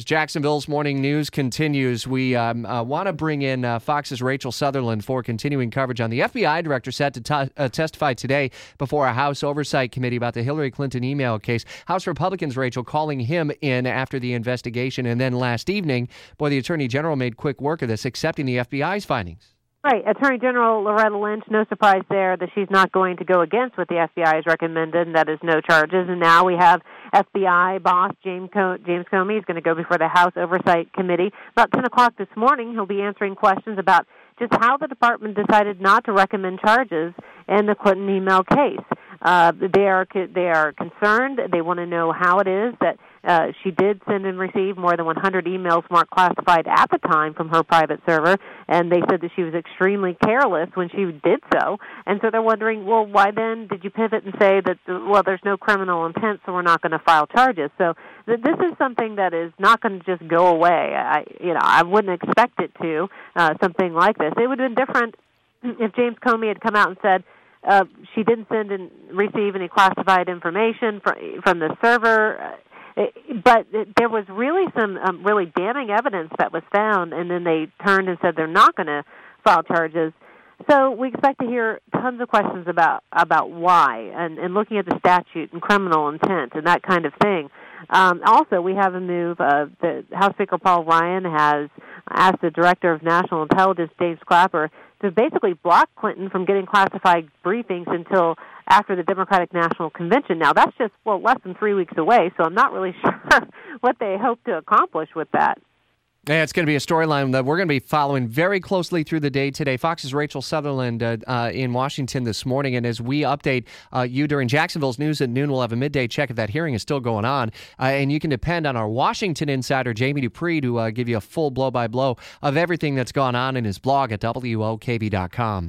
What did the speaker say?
As Jacksonville's morning news continues, we um, uh, want to bring in uh, Fox's Rachel Sutherland for continuing coverage on the FBI director set to t- uh, testify today before a House Oversight Committee about the Hillary Clinton email case. House Republicans, Rachel, calling him in after the investigation. And then last evening, boy, the Attorney General made quick work of this, accepting the FBI's findings. Right. Attorney General Loretta Lynch, no surprise there that she's not going to go against what the FBI has recommended, and that is no charges. And now we have FBI boss James, James Comey is going to go before the House Oversight Committee. About 10 o'clock this morning, he'll be answering questions about just how the department decided not to recommend charges in the Clinton email case. Uh, they are they are concerned. They want to know how it is that uh, she did send and receive more than 100 emails marked classified at the time from her private server, and they said that she was extremely careless when she did so. And so they're wondering, well, why then did you pivot and say that, well, there's no criminal intent, so we're not going to file charges? So th- this is something that is not going to just go away. I, you know, I wouldn't expect it to. Uh, something like this, it would have been different if James Comey had come out and said uh, she didn't send and receive any classified information from from the server. But there was really some um, really damning evidence that was found, and then they turned and said they're not going to file charges. So we expect to hear tons of questions about about why, and, and looking at the statute and criminal intent and that kind of thing. Um, also, we have a move. Uh, the House Speaker Paul Ryan has asked the Director of National Intelligence, James Clapper, to basically block Clinton from getting classified briefings until after the Democratic National Convention. Now, that's just, well, less than three weeks away, so I'm not really sure what they hope to accomplish with that. Yeah, it's going to be a storyline that we're going to be following very closely through the day today. Fox's Rachel Sutherland uh, uh, in Washington this morning. And as we update uh, you during Jacksonville's news at noon, we'll have a midday check if that hearing is still going on. Uh, and you can depend on our Washington insider, Jamie Dupree, to uh, give you a full blow by blow of everything that's gone on in his blog at WOKV.com.